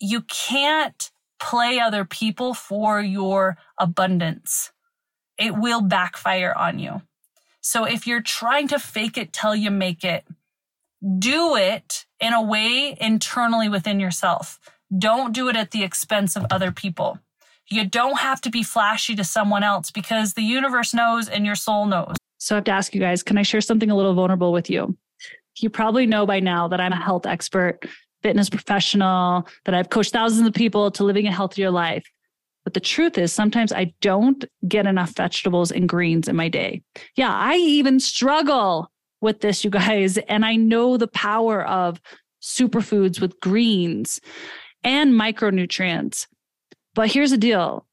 you can't play other people for your abundance. It will backfire on you. So if you're trying to fake it till you make it, do it in a way internally within yourself. Don't do it at the expense of other people. You don't have to be flashy to someone else because the universe knows and your soul knows. So I have to ask you guys, can I share something a little vulnerable with you? You probably know by now that I'm a health expert, fitness professional, that I've coached thousands of people to living a healthier life. But the truth is, sometimes I don't get enough vegetables and greens in my day. Yeah, I even struggle with this, you guys. And I know the power of superfoods with greens and micronutrients. But here's the deal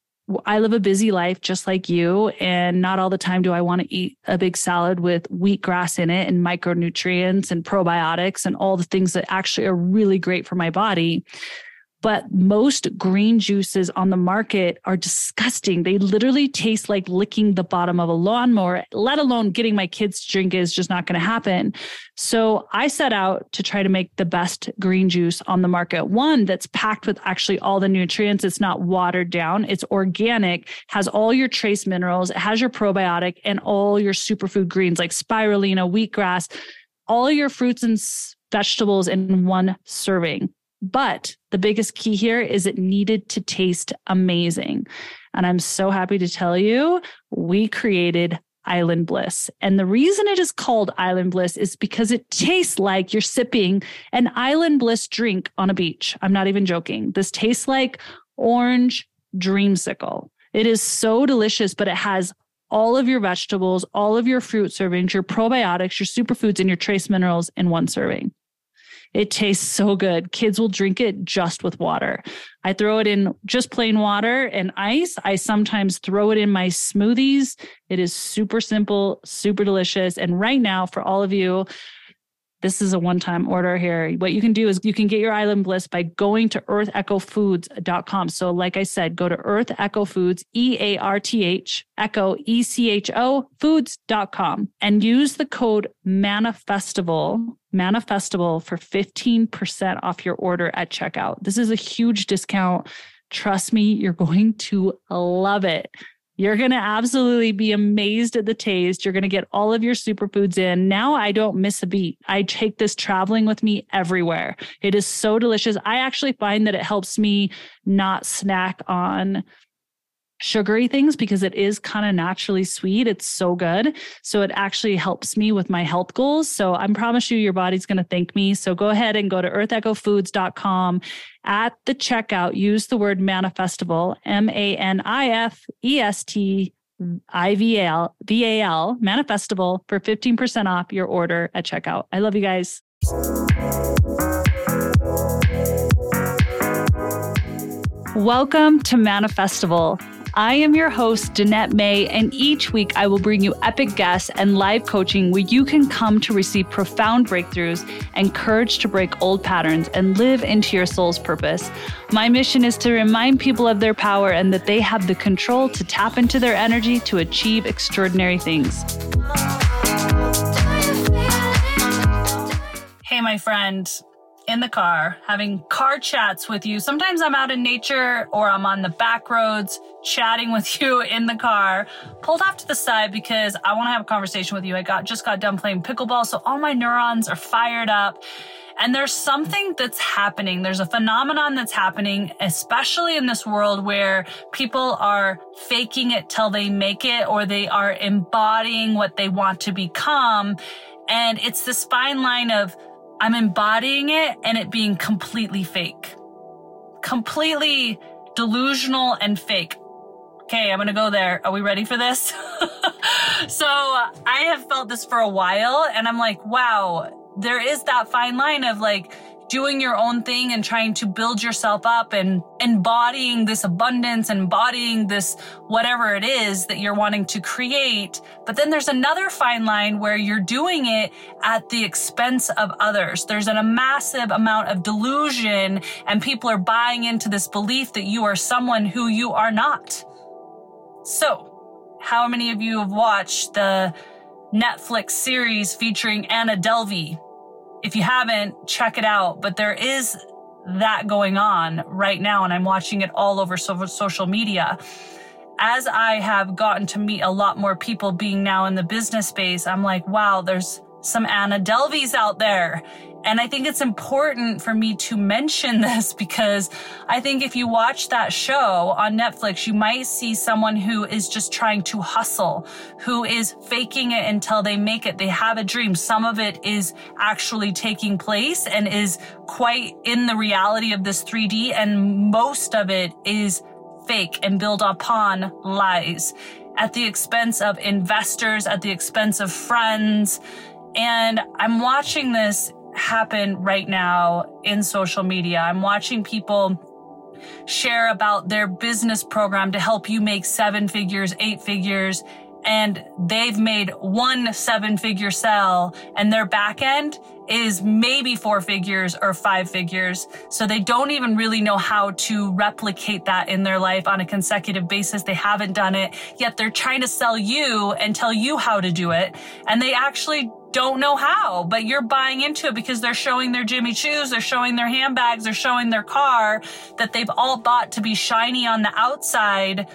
I live a busy life just like you. And not all the time do I want to eat a big salad with wheatgrass in it and micronutrients and probiotics and all the things that actually are really great for my body but most green juices on the market are disgusting. They literally taste like licking the bottom of a lawnmower, let alone getting my kids to drink is just not going to happen. So I set out to try to make the best green juice on the market. One that's packed with actually all the nutrients. It's not watered down. It's organic, has all your trace minerals. It has your probiotic and all your superfood greens like spirulina, wheatgrass, all your fruits and vegetables in one serving. But the biggest key here is it needed to taste amazing. And I'm so happy to tell you, we created Island Bliss. And the reason it is called Island Bliss is because it tastes like you're sipping an Island Bliss drink on a beach. I'm not even joking. This tastes like orange dreamsicle. It is so delicious, but it has all of your vegetables, all of your fruit servings, your probiotics, your superfoods, and your trace minerals in one serving. It tastes so good. Kids will drink it just with water. I throw it in just plain water and ice. I sometimes throw it in my smoothies. It is super simple, super delicious. And right now, for all of you, this is a one time order here. What you can do is you can get your Island Bliss by going to earthechofoods.com. So, like I said, go to Earth Echo Foods, E A R T H, Echo, E C H O, foods.com, and use the code MANIFESTIVAL, MANIFESTIVAL for 15% off your order at checkout. This is a huge discount. Trust me, you're going to love it. You're going to absolutely be amazed at the taste. You're going to get all of your superfoods in. Now I don't miss a beat. I take this traveling with me everywhere. It is so delicious. I actually find that it helps me not snack on sugary things because it is kind of naturally sweet. It's so good. So it actually helps me with my health goals. So I promise you, your body's going to thank me. So go ahead and go to earthechofoods.com. At the checkout, use the word manifestival, M A N I F E S T I V A L, V A L, manifestival for 15% off your order at checkout. I love you guys. Welcome to Manifestival. I am your host, Danette May, and each week I will bring you epic guests and live coaching where you can come to receive profound breakthroughs and courage to break old patterns and live into your soul's purpose. My mission is to remind people of their power and that they have the control to tap into their energy to achieve extraordinary things. Hey, my friend in the car, having car chats with you. Sometimes I'm out in nature or I'm on the back roads chatting with you in the car, pulled off to the side because I want to have a conversation with you. I got just got done playing pickleball, so all my neurons are fired up. And there's something that's happening. There's a phenomenon that's happening, especially in this world where people are faking it till they make it or they are embodying what they want to become. And it's this fine line of I'm embodying it and it being completely fake, completely delusional and fake. Okay, I'm gonna go there. Are we ready for this? so I have felt this for a while and I'm like, wow, there is that fine line of like, doing your own thing and trying to build yourself up and embodying this abundance, embodying this whatever it is that you're wanting to create. But then there's another fine line where you're doing it at the expense of others. There's a massive amount of delusion and people are buying into this belief that you are someone who you are not. So, how many of you have watched the Netflix series featuring Anna Delvey? If you haven't, check it out. But there is that going on right now. And I'm watching it all over social media. As I have gotten to meet a lot more people being now in the business space, I'm like, wow, there's some Anna Delveys out there. And I think it's important for me to mention this because I think if you watch that show on Netflix, you might see someone who is just trying to hustle, who is faking it until they make it. They have a dream. Some of it is actually taking place and is quite in the reality of this 3D. And most of it is fake and built upon lies at the expense of investors, at the expense of friends. And I'm watching this happen right now in social media. I'm watching people share about their business program to help you make seven figures, eight figures, and they've made one seven figure sell and their back end is maybe four figures or five figures. So they don't even really know how to replicate that in their life on a consecutive basis. They haven't done it yet. They're trying to sell you and tell you how to do it. And they actually don't know how, but you're buying into it because they're showing their Jimmy Choos, they're showing their handbags, they're showing their car that they've all bought to be shiny on the outside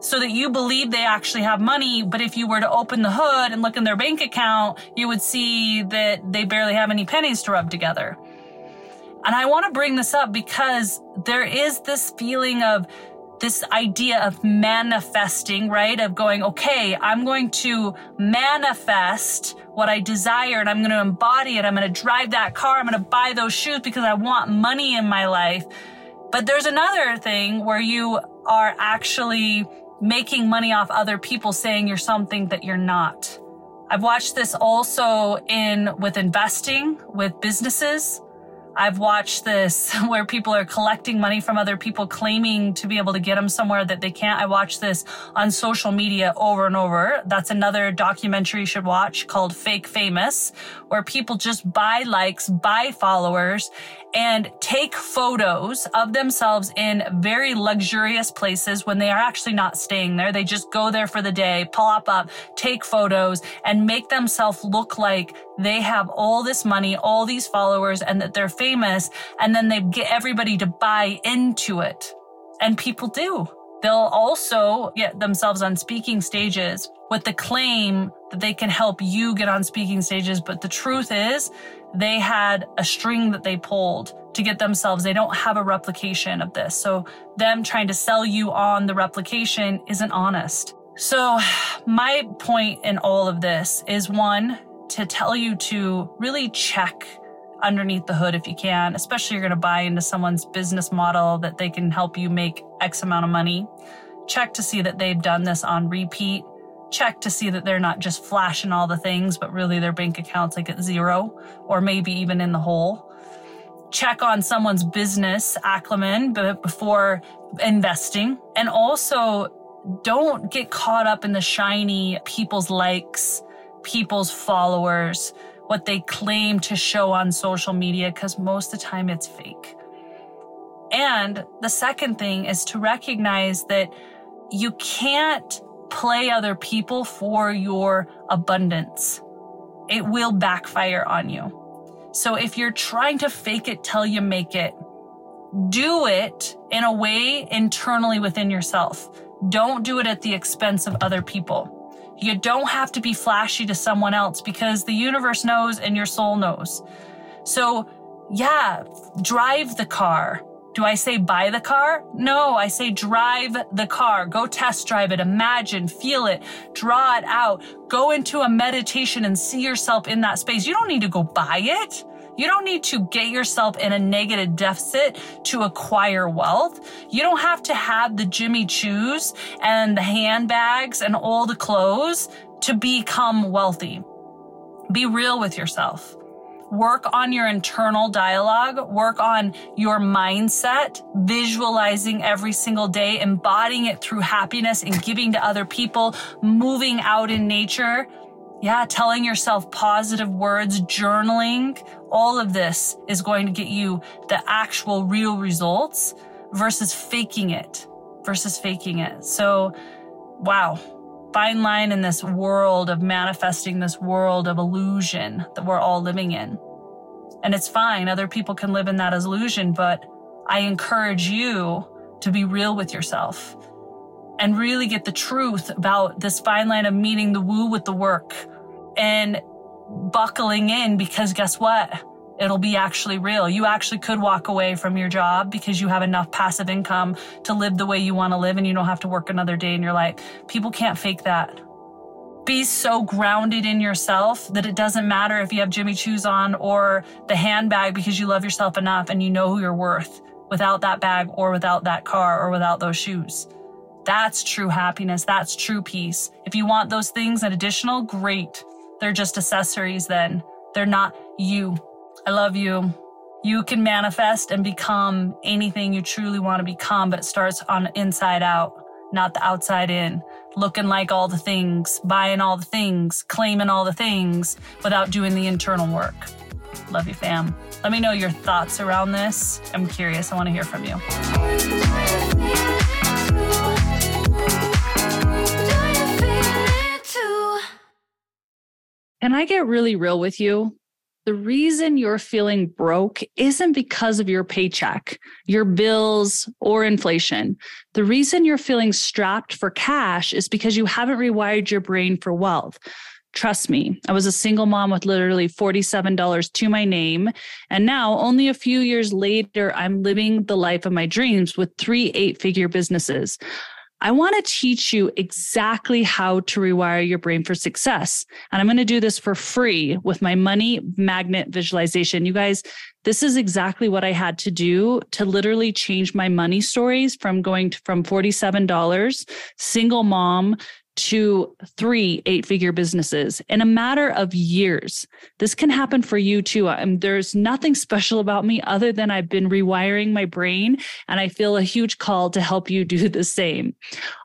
so that you believe they actually have money. But if you were to open the hood and look in their bank account, you would see that they barely have any pennies to rub together. And I want to bring this up because there is this feeling of this idea of manifesting, right? Of going, okay, I'm going to manifest what I desire and I'm going to embody it. I'm going to drive that car. I'm going to buy those shoes because I want money in my life. But there's another thing where you are actually making money off other people saying you're something that you're not. I've watched this also in with investing with businesses. I've watched this where people are collecting money from other people claiming to be able to get them somewhere that they can't. I watched this on social media over and over. That's another documentary you should watch called Fake Famous, where people just buy likes, buy followers, and take photos of themselves in very luxurious places when they are actually not staying there. They just go there for the day, pop up, take photos, and make themselves look like they have all this money, all these followers, and that they're famous. And then they get everybody to buy into it. And people do. They'll also get themselves on speaking stages with the claim that they can help you get on speaking stages. But the truth is, they had a string that they pulled to get themselves. They don't have a replication of this. So them trying to sell you on the replication isn't honest. So my point in all of this is one, to tell you to really check underneath the hood if you can, especially you're going to buy into someone's business model that they can help you make X amount of money. Check to see that they've done this on repeat. Check to see that they're not just flashing all the things, but really their bank account's like at zero or maybe even in the hole. Check on someone's business acumen before investing. And also don't get caught up in the shiny people's likes, people's followers what they claim to show on social media because most of the time it's fake. And the second thing is to recognize that you can't play other people for your abundance. It will backfire on you. So if you're trying to fake it till you make it, do it in a way internally within yourself. Don't do it at the expense of other people. You don't have to be flashy to someone else because the universe knows and your soul knows. So, yeah, drive the car. Do I say buy the car? No, I say drive the car. Go test drive it. Imagine, feel it, draw it out. Go into a meditation and see yourself in that space. You don't need to go buy it. You don't need to get yourself in a negative deficit to acquire wealth. You don't have to have the Jimmy Choos and the handbags and all the clothes to become wealthy. Be real with yourself. Work on your internal dialogue, work on your mindset, visualizing every single day, embodying it through happiness and giving to other people, moving out in nature, yeah, telling yourself positive words, journaling, all of this is going to get you the actual real results versus faking it, versus faking it. So, wow, fine line in this world of manifesting this world of illusion that we're all living in. And it's fine. Other people can live in that illusion, but I encourage you to be real with yourself and really get the truth about this fine line of meeting the woo with the work and buckling in because guess what? It'll be actually real. You actually could walk away from your job because you have enough passive income to live the way you want to live and you don't have to work another day in your life. People can't fake that. Be so grounded in yourself that it doesn't matter if you have Jimmy Choo's on or the handbag because you love yourself enough and you know who you're worth without that bag or without that car or without those shoes. That's true happiness. That's true peace. If you want those things and additional, great. They're just accessories then. They're not you. I love you. You can manifest and become anything you truly want to become, but it starts on inside out, not the outside in. Looking like all the things, buying all the things, claiming all the things without doing the internal work. Love you, fam. Let me know your thoughts around this. I'm curious. I want to hear from you. Can I get really real with you? The reason you're feeling broke isn't because of your paycheck, your bills, or inflation. The reason you're feeling strapped for cash is because you haven't rewired your brain for wealth. Trust me, I was a single mom with literally $47 to my name. And now, only a few years later, I'm living the life of my dreams with three eight figure businesses. I want to teach you exactly how to rewire your brain for success. And I'm going to do this for free with my money magnet visualization. You guys, this is exactly what I had to do to literally change my money stories from going to, from $47 single mom to three eight figure businesses in a matter of years. This can happen for you too. Um, there's nothing special about me other than I've been rewiring my brain and I feel a huge call to help you do the same.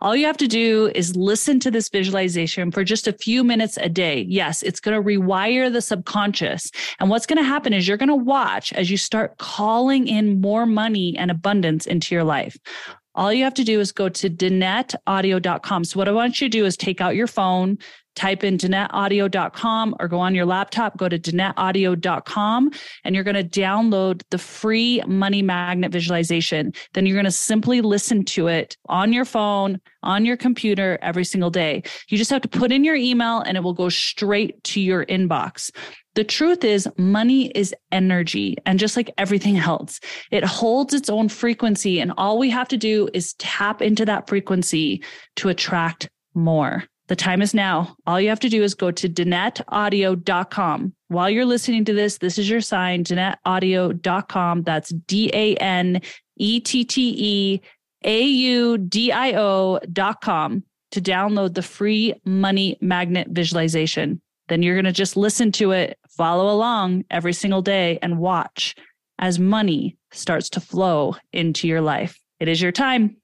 All you have to do is listen to this visualization for just a few minutes a day. Yes, it's going to rewire the subconscious. And what's going to happen is you're going to watch as you start calling in more money and abundance into your life all you have to do is go to danetteaudio.com. So what I want you to do is take out your phone, type in danetteaudio.com or go on your laptop, go to danetteaudio.com and you're going to download the free money magnet visualization. Then you're going to simply listen to it on your phone, on your computer every single day. You just have to put in your email and it will go straight to your inbox. The truth is, money is energy. And just like everything else, it holds its own frequency. And all we have to do is tap into that frequency to attract more. The time is now. All you have to do is go to danetteaudio.com. While you're listening to this, this is your sign, danetteaudio.com. That's D A N E T T E A U D I O.com to download the free money magnet visualization. Then you're going to just listen to it, follow along every single day, and watch as money starts to flow into your life. It is your time.